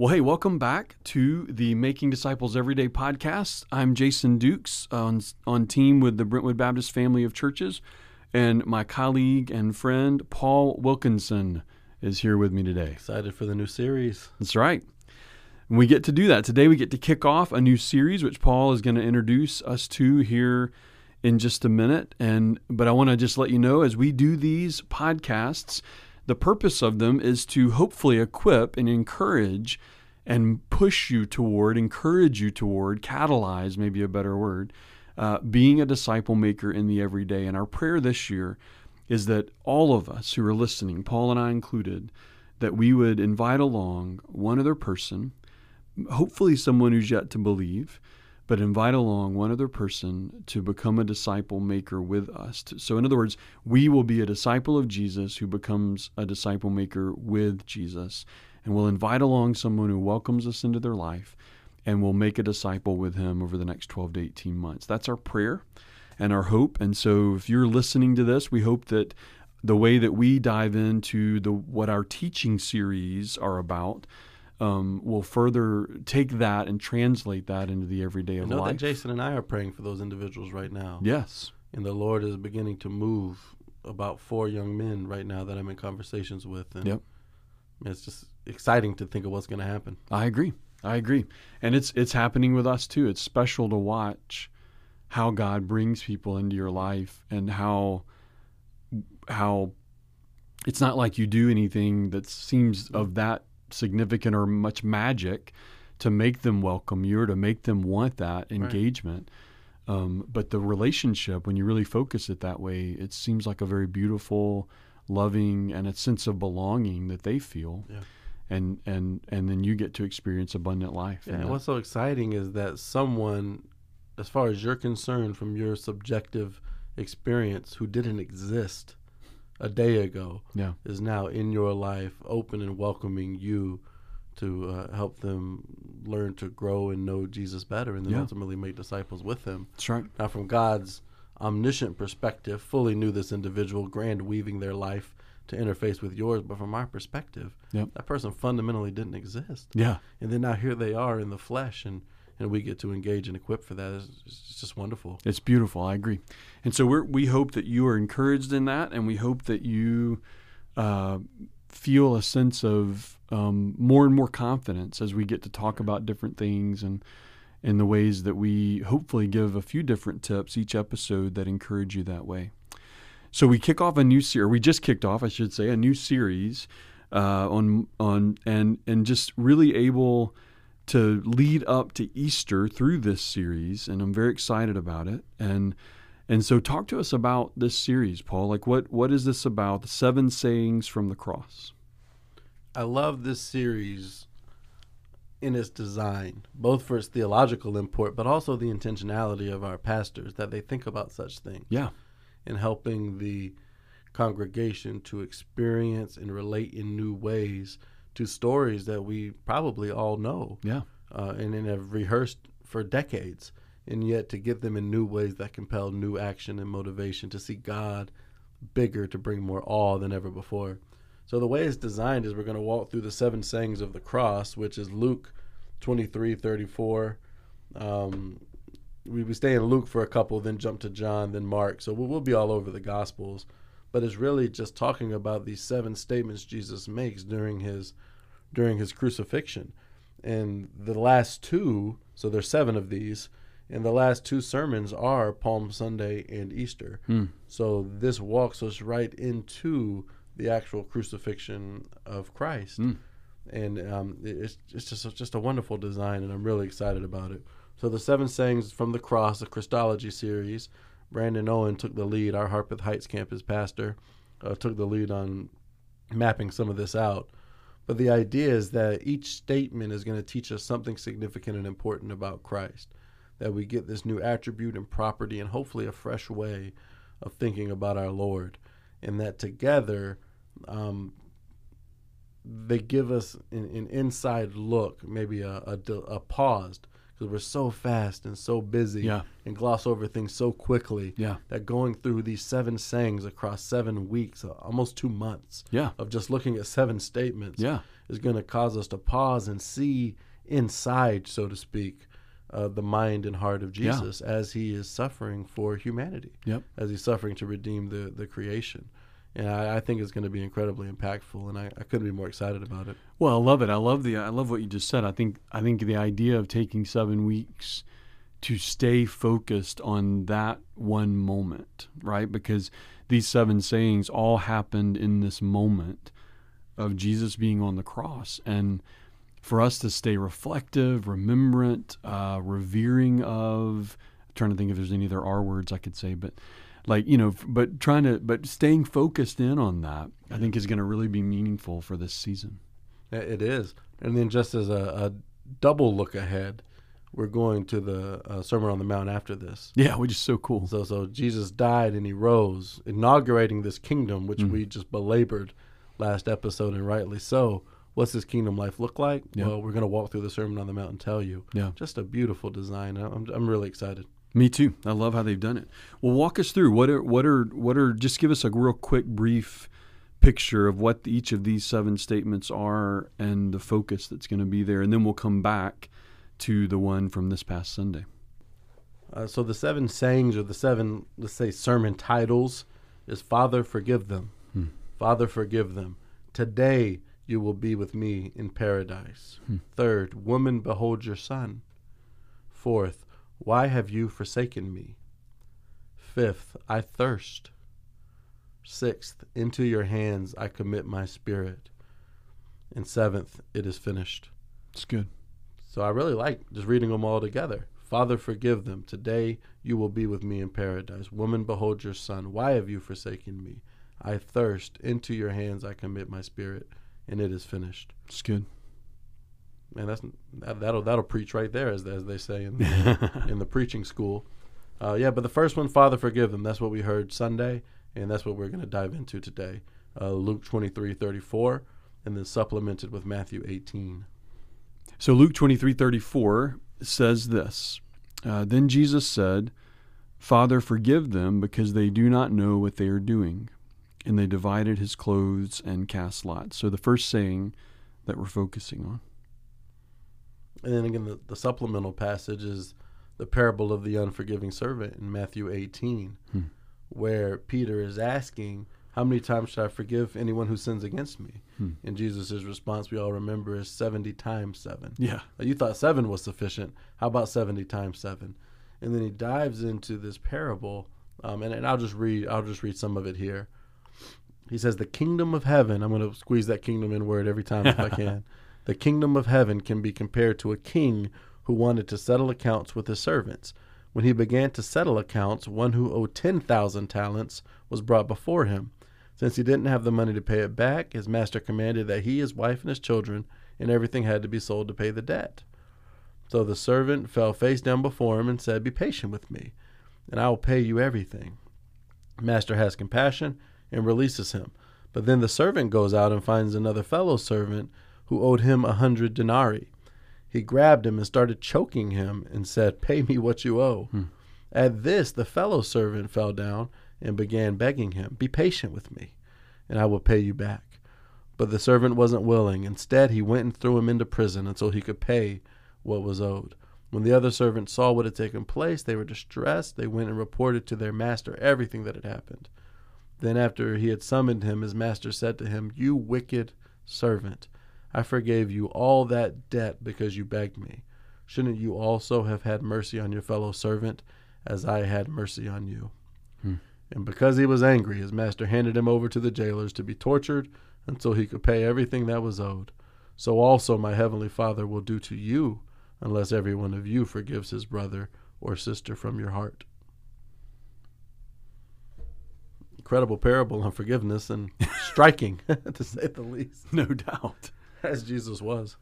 Well, hey, welcome back to the Making Disciples Everyday podcast. I'm Jason Dukes on, on team with the Brentwood Baptist family of churches, and my colleague and friend Paul Wilkinson is here with me today. Excited for the new series. That's right. And we get to do that. Today we get to kick off a new series which Paul is going to introduce us to here in just a minute. And but I want to just let you know as we do these podcasts, the purpose of them is to hopefully equip and encourage and push you toward, encourage you toward, catalyze, maybe a better word, uh, being a disciple maker in the everyday. And our prayer this year is that all of us who are listening, Paul and I included, that we would invite along one other person, hopefully someone who's yet to believe, but invite along one other person to become a disciple maker with us. So, in other words, we will be a disciple of Jesus who becomes a disciple maker with Jesus. And we'll invite along someone who welcomes us into their life and we'll make a disciple with him over the next 12 to 18 months. That's our prayer and our hope. And so, if you're listening to this, we hope that the way that we dive into the what our teaching series are about um, will further take that and translate that into the everyday of I know life. that Jason and I are praying for those individuals right now. Yes. And the Lord is beginning to move about four young men right now that I'm in conversations with. And Yep. it's just exciting to think of what's going to happen. I agree. I agree. And it's it's happening with us too. It's special to watch how God brings people into your life and how how it's not like you do anything that seems of that significant or much magic to make them welcome you or to make them want that engagement. Um, but the relationship, when you really focus it that way, it seems like a very beautiful, loving, and a sense of belonging that they feel Yeah. and and and then you get to experience abundant life. Yeah, and what's so exciting is that someone, as far as you're concerned, from your subjective experience, who didn't exist a day ago, yeah, is now in your life, open and welcoming you to uh, help them learn to grow and know Jesus better, and then Yeah. ultimately make disciples with Him. that's right. Now, from God's omniscient perspective, fully knew this individual, grand weaving their life to interface with yours. But from our perspective, Yep. that person fundamentally didn't exist. Yeah, And then now here they are in the flesh, and, and we get to engage and equip for that. It's, it's just wonderful. it's beautiful. I agree. And so we we hope that you are encouraged in that, and we hope that you uh, feel a sense of um, more and more confidence as we get to talk about different things and in the ways that we hopefully give a few different tips each episode that encourage you that way. So we kick off a new series. We just kicked off, I should say, a new series uh, on on and and just really able to lead up to Easter through this series, and I'm very excited about it. And and so, talk to us about this series, Paul. Like, what what is this about? The seven sayings from the cross. I love this series in its design, both for its theological import, but also the intentionality of our pastors that they think about such things. Yeah, in helping the congregation to experience and relate in new ways to stories that we probably all know yeah, uh, and, and have rehearsed for decades, and yet to get them in new ways that compel new action and motivation to see God bigger to bring more awe than ever before. So the way it's designed is we're going to walk through the seven sayings of the cross, which is Luke 23, 34. Um, we, we stay in Luke for a couple, then jump to John, then Mark. So we'll, we'll be all over the Gospels. But it's really just talking about these seven statements Jesus makes during his during his crucifixion. And the last two, so there's seven of these, and the last two sermons are Palm Sunday and Easter. Hmm. So this walks us right into the actual crucifixion of Christ. Hmm. And um, it's, it's just a, just a wonderful design, and I'm really excited about it. So the seven sayings from the cross, the Christology series, Brandon Owen took the lead. Our Harpeth Heights campus pastor uh, took the lead on mapping some of this out. But the idea is that each statement is going to teach us something significant and important about Christ. That we get this new attribute and property, and hopefully a fresh way of thinking about our Lord. And that together, um, they give us an, an inside look, maybe a, a, a paused, because we're so fast and so busy Yeah. and gloss over things so quickly Yeah. that going through these seven sayings across seven weeks, uh, almost two months Yeah. of just looking at seven statements, Yeah. is going to cause us to pause and see inside, so to speak, uh, the mind and heart of Yeah. Jesus as he is suffering for humanity, Yep. as he's suffering to redeem the, the creation. And I, I think it's going to be incredibly impactful, and I, I couldn't be more excited about it. Well, I love it. I love the I love what you just said. I think I think the idea of taking seven weeks to stay focused on that one moment, right? Because these seven sayings all happened in this moment of Jesus being on the cross, and for us to stay reflective, remembrant, uh, revering of. I'm trying to think if there's any other R words I could say, but like you know, but trying to but staying focused in on that, I think is going to really be meaningful for this season. It is. And then, just as a, a double look ahead, we're going to the uh, Sermon on the Mount after this. Yeah, which is so cool. So, so Jesus died and he rose, inaugurating this kingdom, which Mhm. we just belabored last episode, and rightly so. What's this kingdom life look like? Yeah. Well, we're going to walk through the Sermon on the Mount and tell you. Yeah. Just a beautiful design. I'm, I'm really excited. Me too. I love how they've done it. Well, walk us through what are what are what are just give us a real quick brief picture of what each of these seven statements are and the focus that's going to be there and then we'll come back to the one from this past Sunday. Uh, so, the seven sayings or the seven, let's say, sermon titles is Father, forgive them. Hmm. Father, forgive them. Today you will be with me in paradise. Hmm. Third, woman, behold your son. Fourth, why have you forsaken me? Fifth, I thirst. Sixth, into your hands I commit my spirit. And seventh, it is finished. It's good. So I really like just reading them all together. Father, forgive them. Today you will be with me in paradise. Woman, behold your son. Why have you forsaken me? I thirst. Into your hands I commit my spirit, and it is finished. It's good. Man, that's that, that'll that'll preach right there, as as they say in the, in the preaching school. Uh, yeah, but the first one, Father, forgive them. That's what we heard Sunday, and that's what we're going to dive into today. Uh, Luke twenty three thirty four, and then supplemented with Matthew eighteen. So Luke 23:34 says this. Uh, then Jesus said, "Father, forgive them because they do not know what they are doing." And they divided his clothes and cast lots. So the first saying that we're focusing on. And then again, the, the supplemental passage is the parable of the unforgiving servant in Matthew 18, Hmm. where Peter is asking, How many times should I forgive anyone who sins against me? Hmm. And Jesus' response, we all remember, is 70 times 7. Yeah. You thought 7 was sufficient. How about 70 times 7? And then he dives into this parable, um, and, and I'll just read I'll just read some of it here. He says, The kingdom of heaven, I'm going to squeeze that kingdom in word every time if I can. The kingdom of heaven can be compared to a king who wanted to settle accounts with his servants. When he began to settle accounts, one who owed 10,000 talents was brought before him. Since he didn't have the money to pay it back, his master commanded that he, his wife, and his children and everything had to be sold to pay the debt. So the servant fell face down before him and said, Be patient with me, and I will pay you everything. Master has compassion and releases him. But then the servant goes out and finds another fellow servant who owed him a hundred denarii. He grabbed him and started choking him and said, Pay me what you owe. Hmm. At this, the fellow servant fell down and began begging him, Be patient with me, and I will pay you back. But the servant wasn't willing. Instead, he went and threw him into prison until he could pay what was owed. When the other servants saw what had taken place, they were distressed. They went and reported to their master everything that had happened. Then, after he had summoned him, his master said to him, You wicked servant, I forgave you all that debt because you begged me. Shouldn't you also have had mercy on your fellow servant as I had mercy on you? Hmm. And because he was angry, his master handed him over to the jailers to be tortured until he could pay everything that was owed. So also my heavenly Father will do to you unless every one of you forgives his brother or sister from your heart. Incredible parable on forgiveness and striking, to say the least, No doubt. as Jesus was.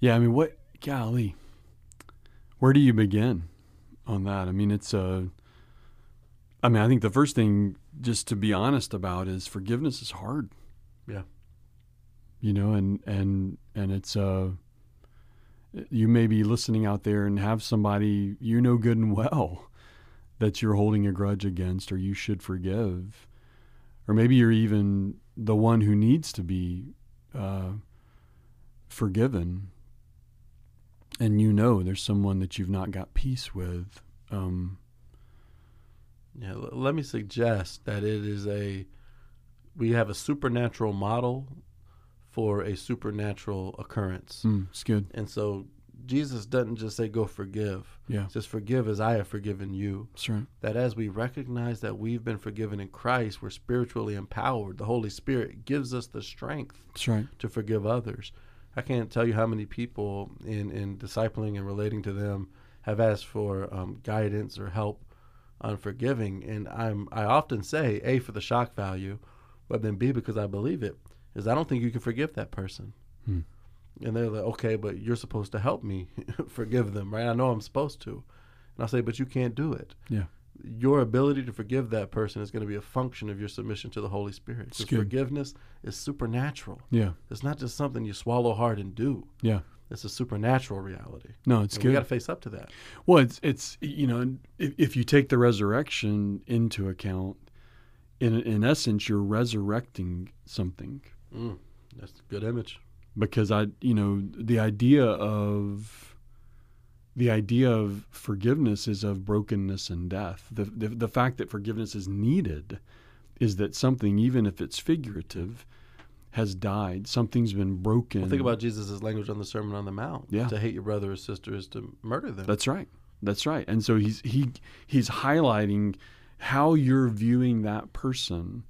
Yeah, I mean, what, golly, where do you begin on that? I mean, it's a, I mean, I think the first thing, just to be honest about, is forgiveness is hard. Yeah. You know, and and and it's uh, you may be listening out there and have somebody you know good and well that you're holding a grudge against, or you should forgive, or maybe you're even the one who needs to be uh, forgiven, and you know there's someone that you've not got peace with. Um, Yeah, l- let me suggest that it is a we have a supernatural model for a supernatural occurrence. mm, it's good. And so Jesus doesn't just say go forgive. Yeah, says forgive as I have forgiven you. that's right. That as we recognize that we've been forgiven in Christ, we're spiritually empowered. The Holy Spirit gives us the strength That's right. to forgive others. I can't tell you how many people in, in discipling and relating to them have asked for um, guidance or help on forgiving, and I'm I often say a for the shock value, but then b because I believe it is I don't think you can forgive that person. Hmm. And they're like, okay, but you're supposed to help me forgive them, right? I know I'm supposed to, and I say, but you can't do it. Yeah. Your ability to forgive that person is going to be a function of your submission to the Holy Spirit. Because forgiveness is supernatural. Yeah, It's not just something you swallow hard and do. yeah. It's a supernatural reality. No, it's and good. we got to face up to that. Well, it's it's you know if, if you take the resurrection into account, in in essence, you're resurrecting something Mm, that's a good image. Because I you know the idea of the idea of forgiveness is of brokenness and death. The, the the fact that forgiveness is needed is that something, even if it's figurative, has died. Something's been broken. Well, think about Jesus' language on the Sermon on the Mount. Yeah. To hate your brother or sister is to murder them. That's right. That's right. And so he's he he's highlighting how you're viewing that person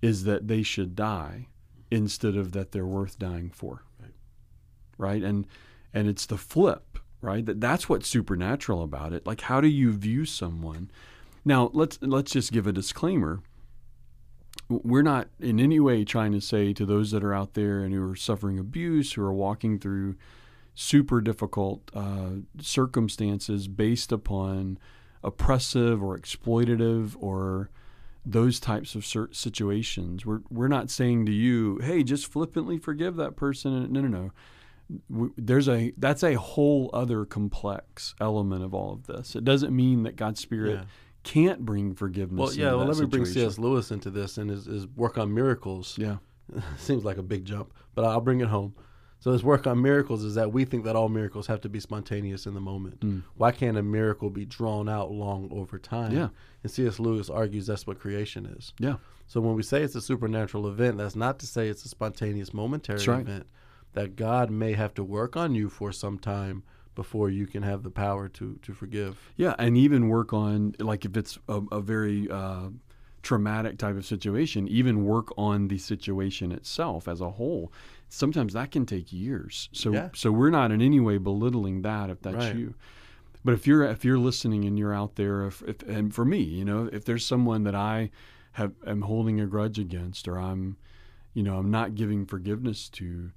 is that they should die instead of that they're worth dying for. Right. Right? And and it's the flip, right? That that's what's supernatural about it. Like how do you view someone? Now, let's let's just give a disclaimer. We're not in any way trying to say to those that are out there and who are suffering abuse, who are walking through super difficult uh, circumstances based upon oppressive or exploitative or those types of situations. We're we're not saying to you, "Hey, just flippantly forgive that person." No, no, no. There's a that's a whole other complex element of all of this. It doesn't mean that God's Spirit Yeah. can't bring forgiveness. Well, yeah. Well, let me bring. C.S. Lewis into this and his, his work on miracles. Yeah, Seems like a big jump, but I'll bring it home. So his work on miracles is that we think that all miracles have to be spontaneous in the moment. Mm. Why can't a miracle be drawn out long over time? Yeah. And C.S. Lewis argues that's what creation is. yeah, So when we say it's a supernatural event, that's not to say it's a spontaneous momentary right. event. That God may have to work on you for some time before you can have the power to to forgive. yeah, and even work on like if it's a, a very uh, traumatic type of situation, even work on the situation itself as a whole. Sometimes that can take years. So Yeah. so we're not in any way belittling that if that's Right. you. But if you're if you're listening and you're out there, if, if and for me, you know, if there's someone that I have am holding a grudge against, or I'm, you know, I'm not giving forgiveness to,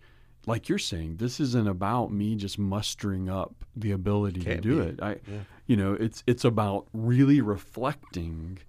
like you're saying, this isn't about me just mustering up the ability to Can't do be. it. I, Yeah. you know, it's it's about really reflecting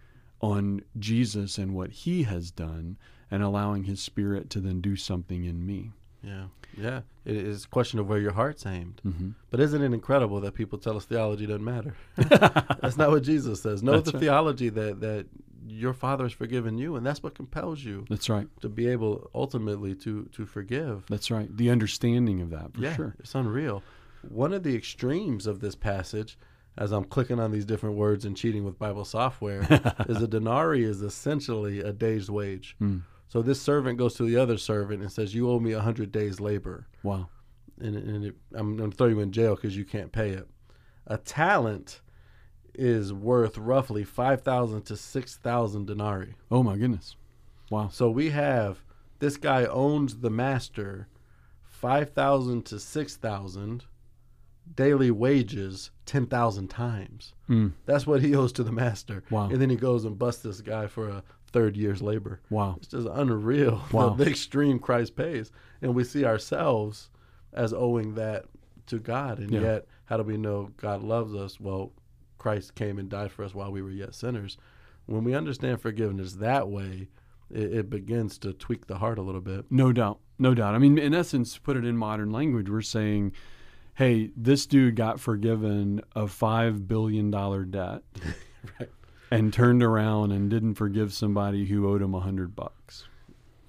on Jesus and what He has done, and allowing His Spirit to then do something in me. Yeah. Yeah. It is a question of where your heart's aimed. Mm-hmm. But isn't it incredible that people tell us theology doesn't matter? that's not what Jesus says. Know That's the right. theology that that your Father has forgiven you, and that's what compels you That's right. to be able ultimately to to forgive. That's right. The understanding of that, for yeah, sure. it's unreal. One of the extremes of this passage, as I'm clicking on these different words and cheating with Bible software, is a denarii is essentially a day's wage. Mm. So this servant goes to the other servant and says, "You owe me a hundred days' labor." Wow. and, and it, I'm going to throw you in jail because you can't pay it. A talent is worth roughly 5,000 to 6,000 denarii. Oh my goodness. Wow. So we have this guy owns the master 5,000 to 6,000 daily wages 10,000 times. Mm. That's what he owes to the master. Wow. And then he goes and busts this guy for a third year's labor. Wow. It's just unreal Wow. the, the extreme Christ pays. And we see ourselves as owing that to God. And Yeah. yet, how do we know God loves us? Well, Christ came and died for us while we were yet sinners. When we understand forgiveness that way, it, it begins to tweak the heart a little bit. No doubt. No doubt. I mean, in essence, put it in modern language, we're saying, hey, this dude got forgiven a $5 billion debt Right. and turned around and didn't forgive somebody who owed him a hundred bucks.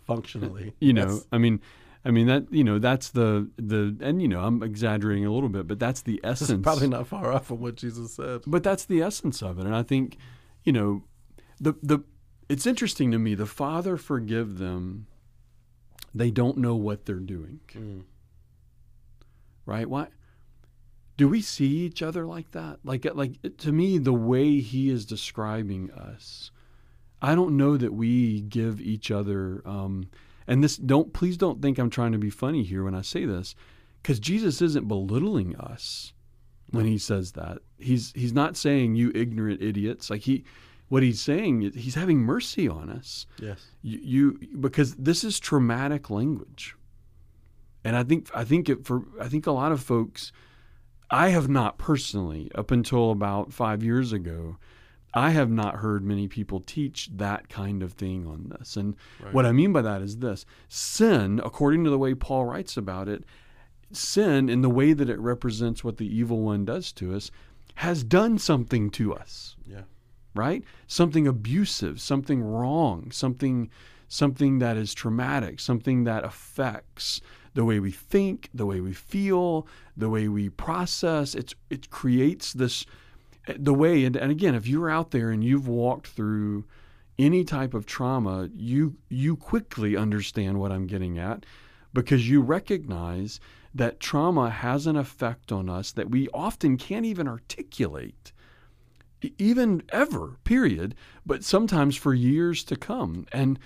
Functionally. You know, That's- I mean, I mean that you know that's the the and you know I'm exaggerating a little bit, but that's the essence. probably not far off from what Jesus said. but that's the essence of it, and I think you know the the it's interesting to me. The Father forgive them. They don't know what they're doing, Mm. right? Why? Do we see each other like that? Like like to me, the way He is describing us, I don't know that we give each other. Um, and this don't please don't think I'm trying to be funny here when I say this, because Jesus isn't belittling us when he says that. He's he's not saying you ignorant idiots. Like he, what he's saying is he's having mercy on us. Yes. You, you because this is traumatic language, and I think I think it for I think a lot of folks. I have not personally, up until about five years ago, I have not heard many people teach that kind of thing on this. And Right. what I mean by that is this sin, according to the way Paul writes about it, sin, in the way that it represents what the evil one does to us, has done something to us Yeah. right? Something abusive, something wrong, something something that is traumatic, something that affects the way we think, the way we feel, the way we process. It's it creates this the way and, and again, if you're out there and you've walked through any type of trauma, you you quickly understand what I'm getting at because you recognize that trauma has an effect on us that we often can't even articulate even ever period but sometimes for years to come and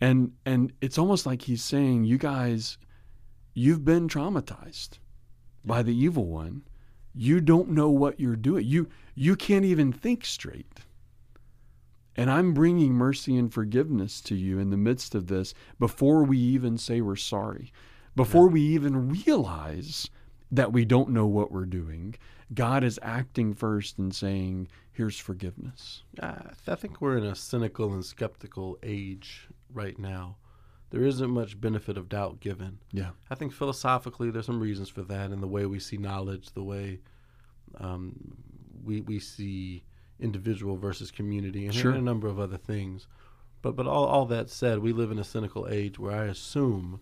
and and it's almost like he's saying you guys you've been traumatized by the evil one. You don't know what you're doing. You you can't even think straight. And i'm bringing mercy and forgiveness to you in the midst of this before we even say we're sorry. Before we even realize that we don't know what we're doing god is acting first and saying here's forgiveness. I I think we're in a cynical and skeptical age right now. There isn't much benefit of doubt given. yeah I think philosophically, there's some reasons for that, in the way we see knowledge, the way um, we we see individual versus community, and Sure. a number of other things. But but all all that said, we live in a cynical age where I assume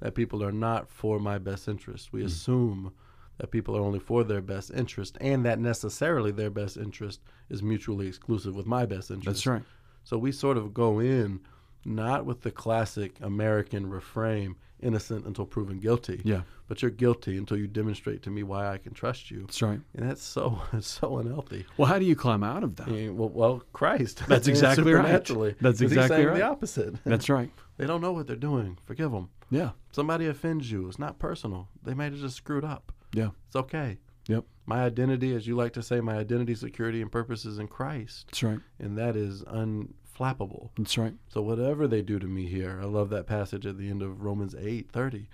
that people are not for my best interest. We assume that people are only for their best interest, and that necessarily their best interest is mutually exclusive with my best interest. that's right So we sort of go in not with the classic American refrain, innocent until proven guilty, yeah but you're guilty until you demonstrate to me why I can trust you. that's right And that's so so unhealthy. well how do you climb out of that I mean, well, well, Christ. That's exactly right. That's exactly right. the opposite. that's right they don't know what they're doing. Forgive them. yeah Somebody offends you. It's not personal. They might have just screwed up. yeah It's okay. Yep. My identity, as you like to say, my identity, security, and purpose is in Christ, that's right and that is unflappable. that's right So whatever they do to me here, I love that passage at the end of Romans eight thirty.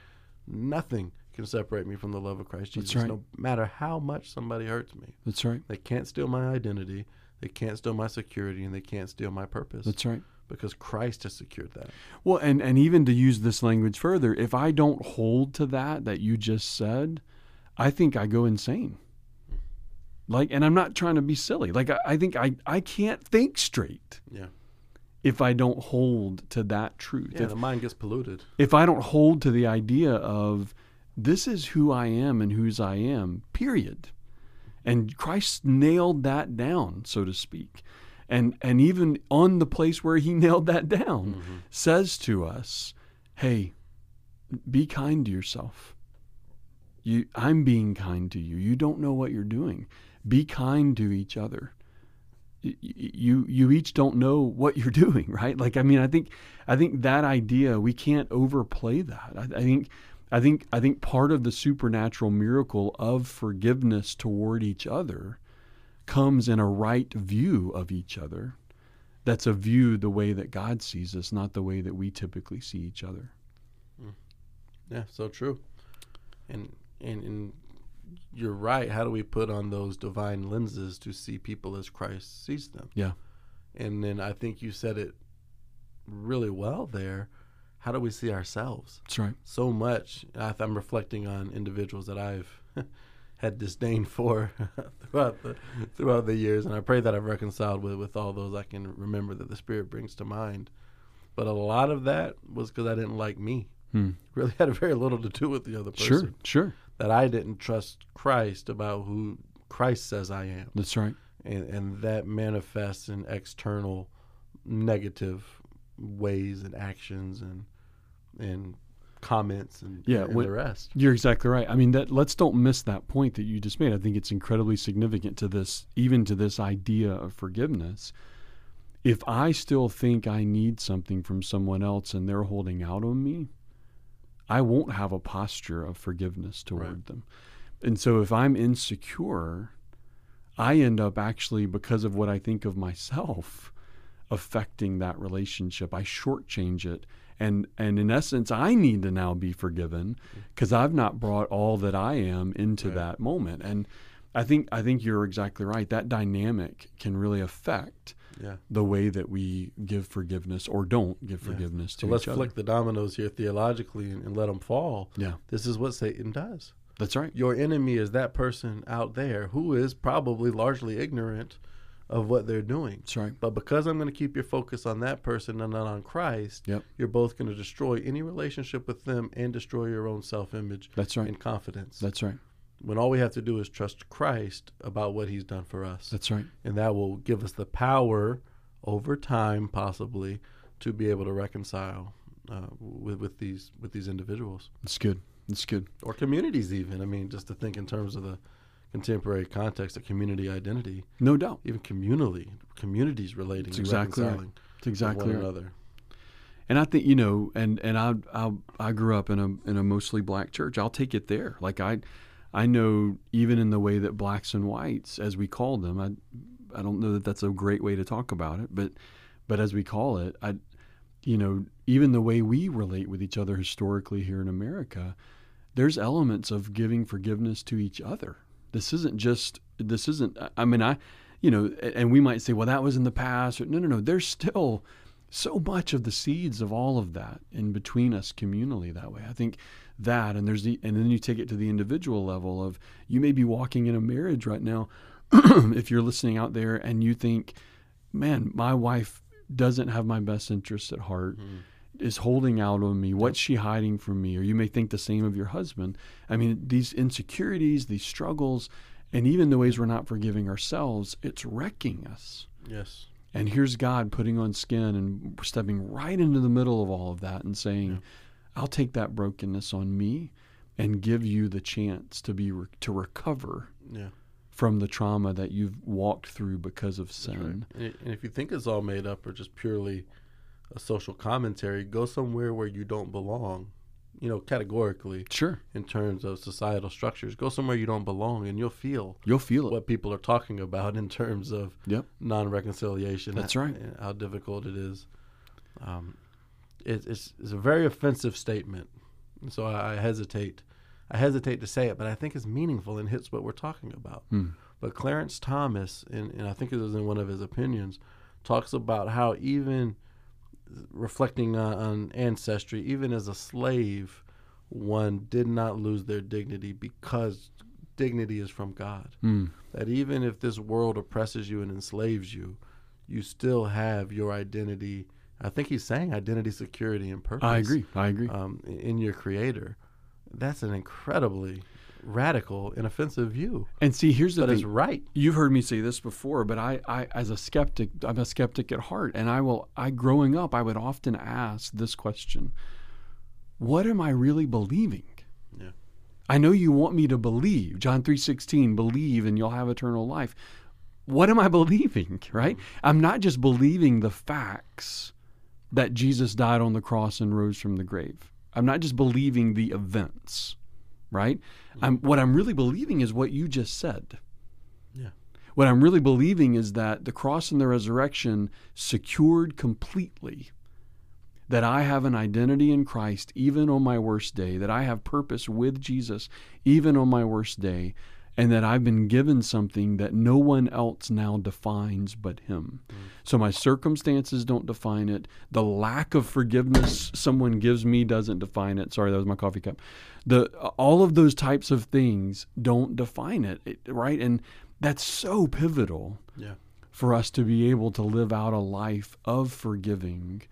Nothing can separate me from the love of Christ Jesus. right. No matter how much somebody hurts me, that's right they can't steal my identity, they can't steal my security, and they can't steal my purpose that's right because Christ has secured that. Well, and, and even to use this language further, if I don't hold to that that you just said, I think I go insane. Like, and I'm not trying to be silly. Like, I, I think I, I can't think straight Yeah, if I don't hold to that truth. yeah. If, the mind gets polluted. if I don't hold to the idea of this is who I am and whose I am, period. And Christ nailed that down, so to speak. And and even on the place where he nailed that down, Mm-hmm. says to us, "Hey, be kind to yourself. You I'm being kind to you. You don't know what you're doing. Be kind to each other." You you each don't know what you're doing, right? Like I mean, I think I think that idea we can't overplay that. I, I think I think I think part of the supernatural miracle of forgiveness toward each other comes in a right view of each other. That's a view the way that God sees us, not the way that we typically see each other. Mm. Yeah, so true. And and and you're right. How do we put on those divine lenses to see people as Christ sees them? Yeah. And then I think you said it really well there. How do we see ourselves? That's right. So much. I'm reflecting on individuals that I've had disdain for throughout the throughout the years, and I pray that I've reconciled with with all those I can remember that the Spirit brings to mind. But a lot of that was because I didn't like me. Hmm. Really had very little to do with the other person. Sure, sure. That I didn't trust Christ about who Christ says I am. That's right. And, and that manifests in external negative ways and actions and and comments and, Yeah, and the rest. You're exactly right. I mean, that let's don't miss that point that you just made. I think it's incredibly significant to this, even to this idea of forgiveness. If I still think I need something from someone else and they're holding out on me, I won't have a posture of forgiveness toward Right. them. And so if I'm insecure, I end up actually, because of what I think of myself, affecting that relationship. I shortchange it. And, and in essence, I need to now be forgiven mm. because I've not brought all that I am into Right. that moment. And I think I think you're exactly right. That dynamic can really affect Yeah. the way that we give forgiveness or don't give Yeah. forgiveness So to let's each other. flick the dominoes here theologically and, and let them fall. Yeah, This is what Satan does. that's right. Your enemy is that person out there who is probably largely ignorant of what they're doing. That's right. But because I'm going to keep your focus on that person and not on Christ, Yep. you're both going to destroy any relationship with them and destroy your own self image That's right. and confidence. That's right. When all we have to do is trust Christ about what he's done for us. That's right. and that will give us the power over time, possibly, to be able to reconcile uh, with, with these with these individuals It's good. It's good. or communities. Even I mean, just to think in terms of the contemporary context of community identity, No doubt. even communally, communities relating, That's exactly right. reconciling It's exactly with right. one another. And I think you know, and and I I I grew up in a in a mostly black church. I'll take it there. Like I I know even in the way that blacks and whites, as we call them, I I don't know that that's a great way to talk about it, but but as we call it, I you know even the way we relate with each other historically here in America, there's elements of giving forgiveness to each other. This isn't just this isn't. I mean I. You know, and we might say, well, that was in the past. Or, no, no, no. There's still so much of the seeds of all of that in between us communally that way. I think that and there's the and then you take it to the individual level of you may be walking in a marriage right now if you're listening out there and you think, man, my wife doesn't have my best interests at heart. Mm. Is holding out on me. What's she hiding from me? Or you may think the same of your husband. I mean, these insecurities, these struggles, and even the ways we're not forgiving ourselves, it's wrecking us. Yes. And here's God putting on skin and stepping right into the middle of all of that and saying, Yeah. "I'll take that brokenness on me and give you the chance to be re- to recover Yeah. from the trauma that you've walked through because of That's right. sin." And, and if you think it's all made up or just purely a social commentary, go somewhere where you don't belong. You know, categorically, Sure, in terms of societal structures, go somewhere you don't belong, and you'll feel you'll feel it. what people are talking about in terms of Yep. non-reconciliation. That's right. How difficult it is. Um, it, it's it's a very offensive statement, and so I, I hesitate. I hesitate to say it, but I think it's meaningful and hits what we're talking about. Hmm. But Clarence Thomas, and, and I think it was in one of his opinions, talks about how even reflecting on, on ancestry, even as a slave, one did not lose their dignity because dignity is from God. Hmm. That even if this world oppresses you and enslaves you, you still have your identity. I think he's saying identity, security, and purpose. I agree. I agree. Um, in your Creator, that's an incredibly radical and offensive view, and see, here's the but thing. it's right. You've heard me say this before, but I, I, as a skeptic, I'm a skeptic at heart, and I will. I growing up, I would often ask this question: What am I really believing? Yeah. I know you want me to believe John three sixteen, believe and you'll have eternal life. What am I believing? Right? I'm not just believing the facts that Jesus died on the cross and rose from the grave. I'm not just believing the events, right? I'm, what I'm really believing is what you just said. Yeah. What I'm really believing is that the cross and the resurrection secured completely that I have an identity in Christ even on my worst day, that I have purpose with Jesus even on my worst day, and that I've been given something that no one else now defines but Him. So my circumstances don't define it. The lack of forgiveness someone gives me doesn't define it. Sorry, that was my coffee cup. The all of those types of things don't define it, it right? And that's so pivotal Yeah. for us to be able to live out a life of forgiving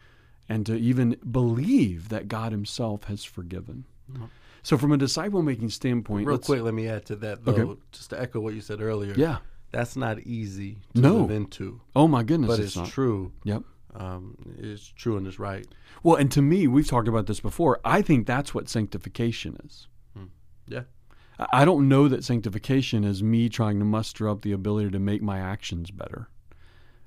and to even believe that God Himself has forgiven. Mhm. So, from a disciple making standpoint, Real quick, let me add to that though, Okay. just to echo what you said earlier. yeah. that's not easy to No. live into, Oh my goodness, but it's it's true. Yep. Um, it's true and it's right. Well, and to me, we've talked about this before. I think that's what sanctification is. Hmm. Yeah. I- I don't know that sanctification is me trying to muster up the ability to make my actions better,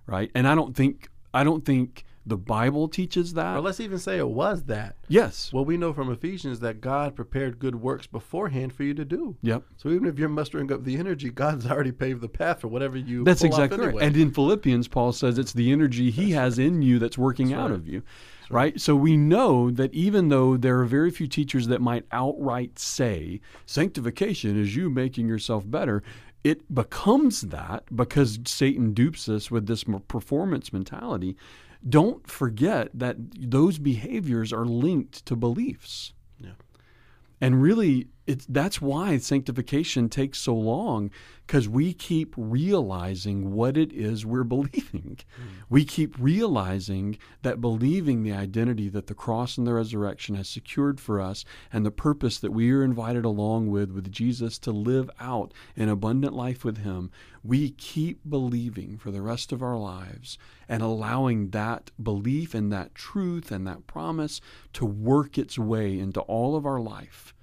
right? And I don't think I don't think the Bible teaches that. Or let's even say it was that. yes. Well, we know from Ephesians that God prepared good works beforehand for you to do. Yep. So even if you're mustering up the energy, God's already paved the path for whatever you. That's exactly right. And in Philippians, Paul says it's the energy he has in you that's working That's out right. of you. Right? So we know that even though there are very few teachers that might outright say sanctification is you making yourself better, it becomes that because Satan dupes us with this performance mentality. Don't forget that those behaviors are linked to beliefs. Yeah. And really, it's that's why sanctification takes so long because we keep realizing what it is we're believing. Hmm. We keep realizing that believing the identity that the cross and the resurrection has secured for us and the purpose that we are invited along with with Jesus to live out an abundant life with him, we keep believing for the rest of our lives and allowing that belief and that truth and that promise to work its way into all of our life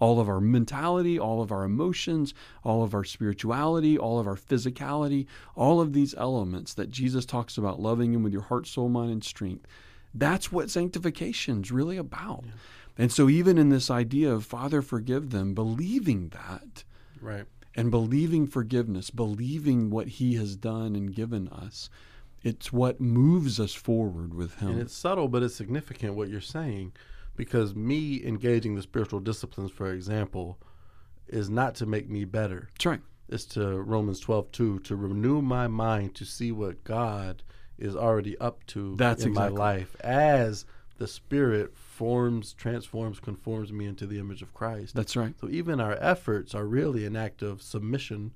all of our mentality, all of our emotions, all of our spirituality, all of our physicality, all of these elements that Jesus talks about loving Him with your heart, soul, mind, and strength. That's what sanctification is really about. And so, even in this idea of Father, forgive them, believing that right. and believing forgiveness, believing what He has done and given us, it's what moves us forward with Him. And it's subtle, but it's significant what you're saying, because me engaging the spiritual disciplines, for example, is not to make me better. That's right. It's to Romans 12, 2, to renew my mind to see what God is already up to That's in exactly. my life as the Spirit forms, transforms, conforms me into the image of Christ. That's right. So even our efforts are really an act of submission.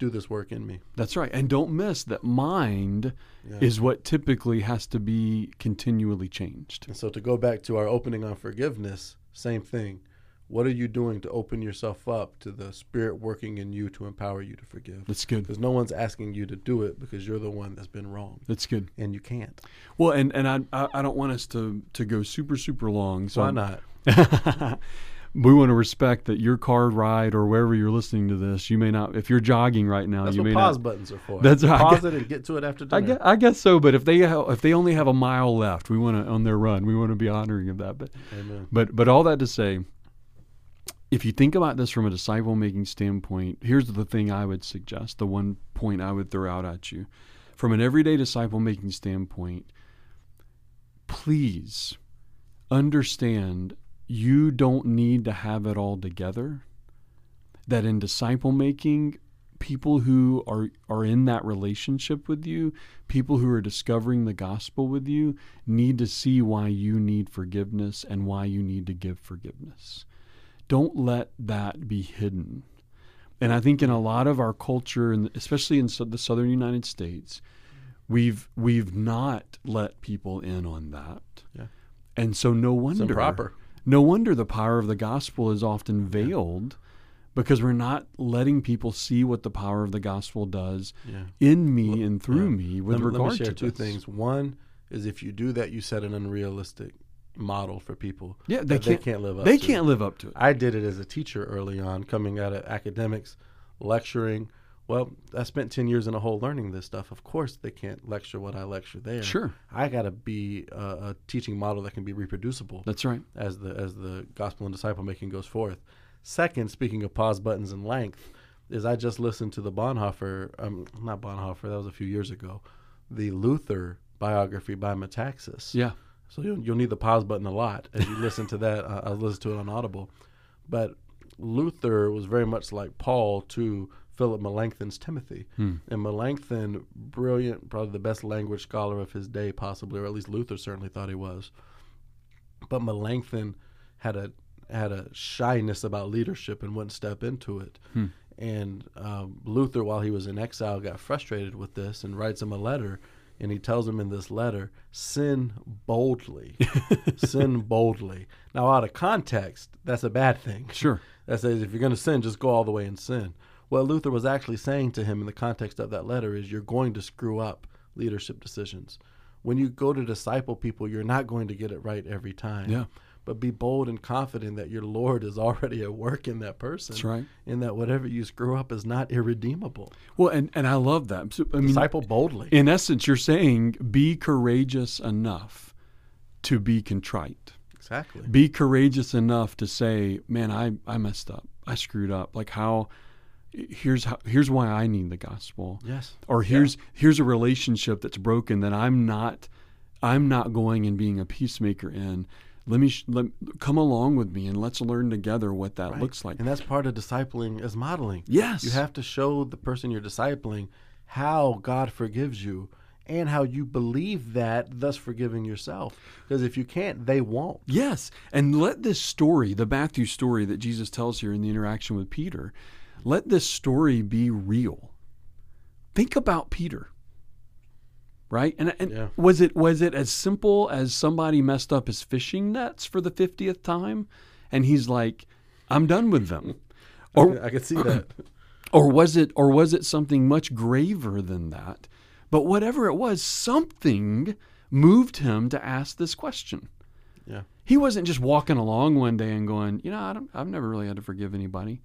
Do this work in me. That's right. And don't miss that mind Yeah. is what typically has to be continually changed. And so to go back to our opening on forgiveness, same thing. What are you doing to open yourself up to the Spirit working in you to empower you to forgive? That's good. Because no one's asking you to do it because you're the one that's been wrong, That's good. and you can't. Well, and and I I I don't want us to to go super super long. So Why not? we want to respect that your car ride or wherever you're listening to this, you may not. If you're jogging right now, That's you what may pause not. buttons are for. That's right. Pause it and get to it after I guess, I guess so, but if they ha- if they only have a mile left, we want to on their run, we want to be honoring of that. But Amen. But but all that to say, if you think about this from a disciple making standpoint, here's the thing I would suggest, the one point I would throw out at you. From an everyday disciple making standpoint, please understand you don't need to have it all together. That in disciple making, people who are, are in that relationship with you, people who are discovering the gospel with you, need to see why you need forgiveness and why you need to give forgiveness. Don't let that be hidden. And I think in a lot of our culture, and especially in the southern United States, we've we've not let people in on that. Yeah. And so no It's wonder improper. No wonder the power of the gospel is often veiled because we're not letting people see what the power of the gospel does Yeah. in me Well, and through yeah. me with let, regard let me share to two this. things. One is if you do that, you set an unrealistic model for people. Yeah, they that can't. They can't live up. They to. can't live up to it. I did it as a teacher early on, coming out of academics, lecturing. Well, I spent 10 years in a hole learning this stuff. Of course, they can't lecture what I lecture there. Sure, I got to be a, a teaching model that can be reproducible that's right. as the as the gospel and disciple making goes forth. Second, speaking of pause buttons and length, is I just listened to the Bonhoeffer, um, not Bonhoeffer, that was a few years ago, the Luther biography by Metaxas. Yeah, So you'll, you'll need the pause button a lot as you listen to that. Uh, I listened to it on Audible. But Luther was very much like Paul to Philip Melanchthon's Timothy. Hmm. And Melanchthon, brilliant, probably the best language scholar of his day, possibly, or at least Luther certainly thought he was. But Melanchthon had a had a shyness about leadership and wouldn't step into it. Hmm. And um, Luther, while he was in exile, got frustrated with this and writes him a letter And he tells him in this letter, sin boldly. sin boldly. Now, out of context, that's a bad thing. Sure. That says if you're going to sin, just go all the way and sin. What Luther was actually saying to him in the context of that letter is you're going to screw up leadership decisions. When you go to disciple people, you're not going to get it right every time. Yeah. But be bold and confident that your Lord is already at work in that person. That's right. And that whatever you screw up is not irredeemable. Well, and, and I love that. So, I mean, Disciple boldly. in essence, you're saying be courageous enough to be contrite. exactly. Be courageous enough to say, "Man, I I messed up. I screwed up. Like how here's how here's why I need the gospel." Yes. Or here's here's a relationship that's broken that I'm not I'm not going and being a peacemaker in. Let me sh- let, come along with me and let's learn together what that Right. looks like. And that's part of discipling is modeling. Yes. You have to show the person you're discipling how God forgives you and how you believe that, thus forgiving yourself. Because if you can't, they won't. Yes. And let this story, the Matthew story that Jesus tells here in the interaction with Peter, let this story be real. Think about Peter. Right? And, and Yeah. was it was it as simple as somebody messed up his fishing nets for the 50th time and he's like, I'm done with them. Or I could see that. or was it or was it something much graver than that? But whatever it was, something moved him to ask this question. Yeah. He wasn't just walking along one day and going, you know, I don't, I've never really had to forgive anybody,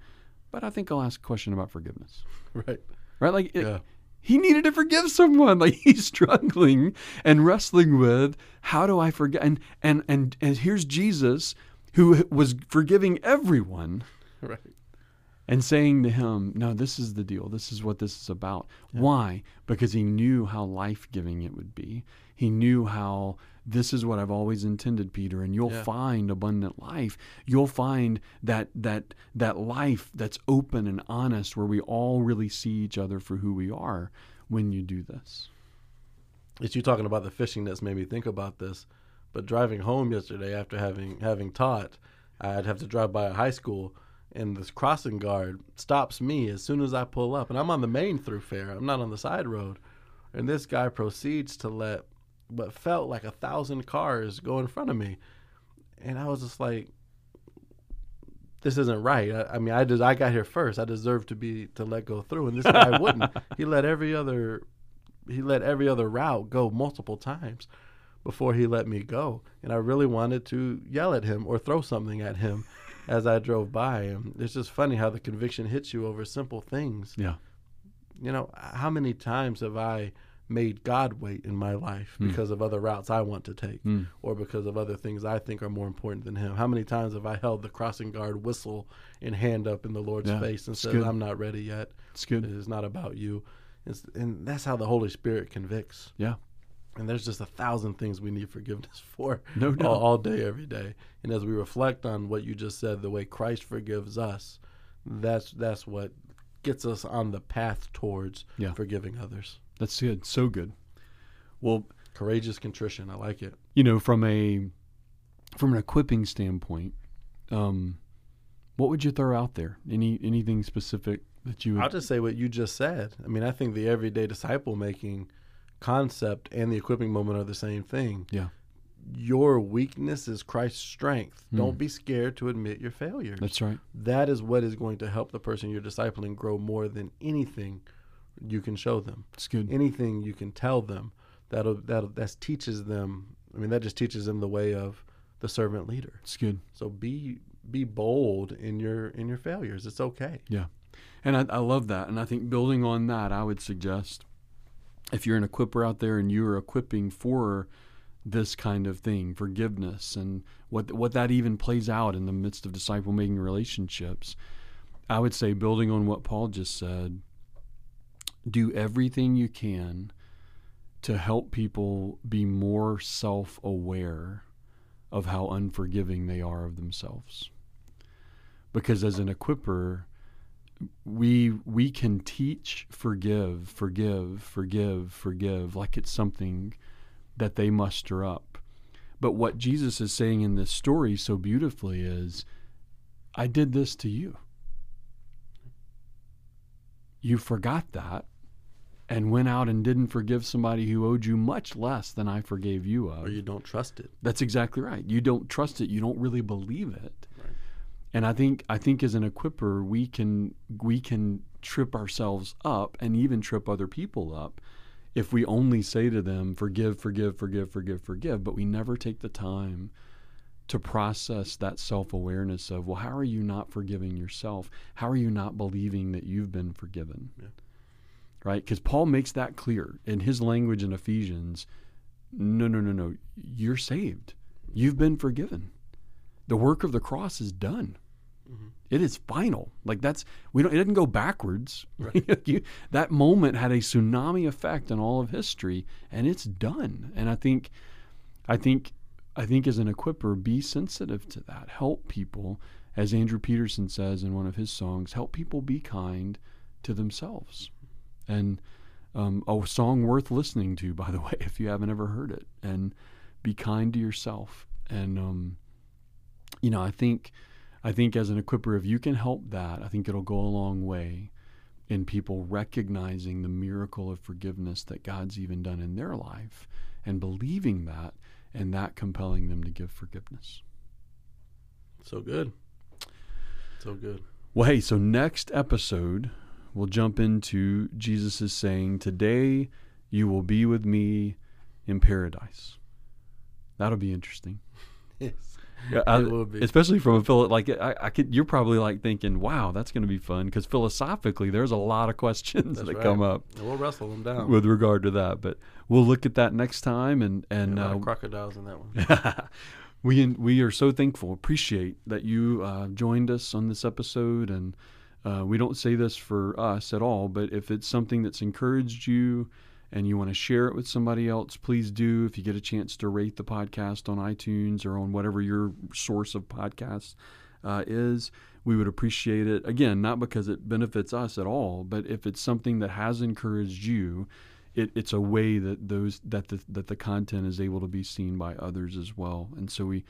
but I think I'll ask a question about forgiveness. Right. Right? Like it- Yeah. he needed to forgive someone. Like he's struggling and wrestling with how do I forget? And and and and here's Jesus who was forgiving everyone Right. And saying to him, No, this is the deal. This is what this is about. Why? Because he knew how life giving it would be. He knew how this is what I've always intended, Peter, and you'll Yeah. find abundant life. You'll find that that that life that's open and honest where we all really see each other for who we are when you do this. It's you talking about the fishing that's made me think about this. But driving home yesterday after having having taught, I'd have to drive by a high school, and this crossing guard stops me as soon as I pull up, and I'm on the main thoroughfare. I'm not on the side road, and this guy proceeds to let what felt like a thousand cars go in front of me, and I was just like, "This isn't right." I, I mean, I did. I got here first. I deserve to be to let go through, and this guy wouldn't. He let every other he let every other route go multiple times before he let me go. And I really wanted to yell at him or throw something at him as I drove by. And it's just funny how the conviction hits you over simple things. Yeah. You know, how many times have I made God wait in my life because of other routes I want to take Mm. or because of other things I think are more important than him? How many times have I held the crossing guard whistle and hand up in the Lord's Yeah, face and it's said, good. I'm not ready yet? It's good. is not about you. It's, and that's how the Holy Spirit convicts. Yeah. And there's just a thousand things we need forgiveness for No doubt. all, all day, every day. And as we reflect on what you just said, the way Christ forgives us, that's that's what gets us on the path towards Yeah. forgiving others. That's good. So good. Well, Courageous contrition. I like it. you know, from a from an equipping standpoint, um, what would you throw out there? Any anything specific that you would? I'll just say what you just said. I mean, I think the everyday disciple making concept and the equipping moment are the same thing. Yeah. Your weakness is Christ's strength. Hmm. Don't be scared to admit your failures. That's right. that is what is going to help the person you're discipling grow more than anything you can show them It's good. anything you can tell them that'll that'll that teaches them i mean that just teaches them the way of the servant leader It's good. so be be bold in your in your failures it's okay Yeah, And I, I love that. And I think building on that, I would suggest if you're an equiper out there and you're equipping for this kind of thing, forgiveness, and what what that even plays out in the midst of disciple making relationships, I would say building on what Paul just said, do everything you can to help people be more self aware of how unforgiving they are of themselves. Because as an equiper, we we can teach forgive forgive forgive forgive like it's something that they muster up but what jesus is saying in this story so beautifully is i did this to you you forgot that and went out and didn't forgive somebody who owed you much less than I forgave you of. Or you don't trust it. That's exactly right. You don't trust it. You don't really believe it. And I think I think as an equiper, we can we can trip ourselves up and even trip other people up if we only say to them, "Forgive, forgive, forgive, forgive, forgive," but we never take the time to process that self-awareness of, "Well, how are you not forgiving yourself? How are you not believing that you've been forgiven?" Yeah. Right? Because Paul makes that clear in his language in Ephesians. No, no, no, no. You're saved. You've been forgiven. The work of the cross is done. Mhm. It is final. Like that's we don't. It didn't go backwards. Right. You- that moment had a tsunami effect on all of history, and it's done. And I think, I think, I think as an equiper, be sensitive to that. Help people, as Andrew Peterson says in one of his songs, help people be kind to themselves. And um, a song worth listening to, by the way, if you haven't ever heard it. And be kind to yourself. And um, you know, I think, I think as an equiper, if you can help that, I think it'll go a long way in people recognizing the miracle of forgiveness that God's even done in their life and believing that and that compelling them to give forgiveness. So good. So good. Well, hey, so next episode, we'll jump into Jesus' is saying, Today you will be with me in paradise. That'll be interesting. Yes. Yeah, I- It will be. especially from a philo like I, I could. You're probably like thinking, "Wow, that's going to be fun," because philosophically, there's a lot of questions That's that right. come up And we'll wrestle them down. with regard to that. But we'll look at that next time, and and lot uh, crocodiles in that one. we we are so thankful, appreciate that you uh, joined us on this episode, and uh, we don't say this for us at all, but if it's something that's encouraged you and you want to share it with somebody else, please do. If you get a chance to rate the podcast on iTunes or on whatever your source of podcasts uh, is, we would appreciate it. Again, not because it benefits us at all, but if it's something that has encouraged you, it, it's a way that those that the, that the content is able to be seen by others as well. And so we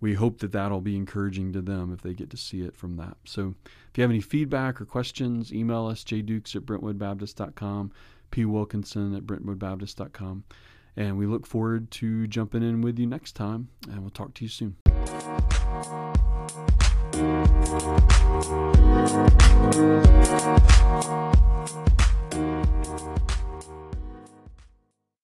we hope that that'll be encouraging to them if they get to see it from that. So if you have any feedback or questions, email us jdukes at brentwoodbaptist.com, p wilkinson at brentwoodbaptist.com. And we look forward to jumping in with you next time, and we'll talk to you soon.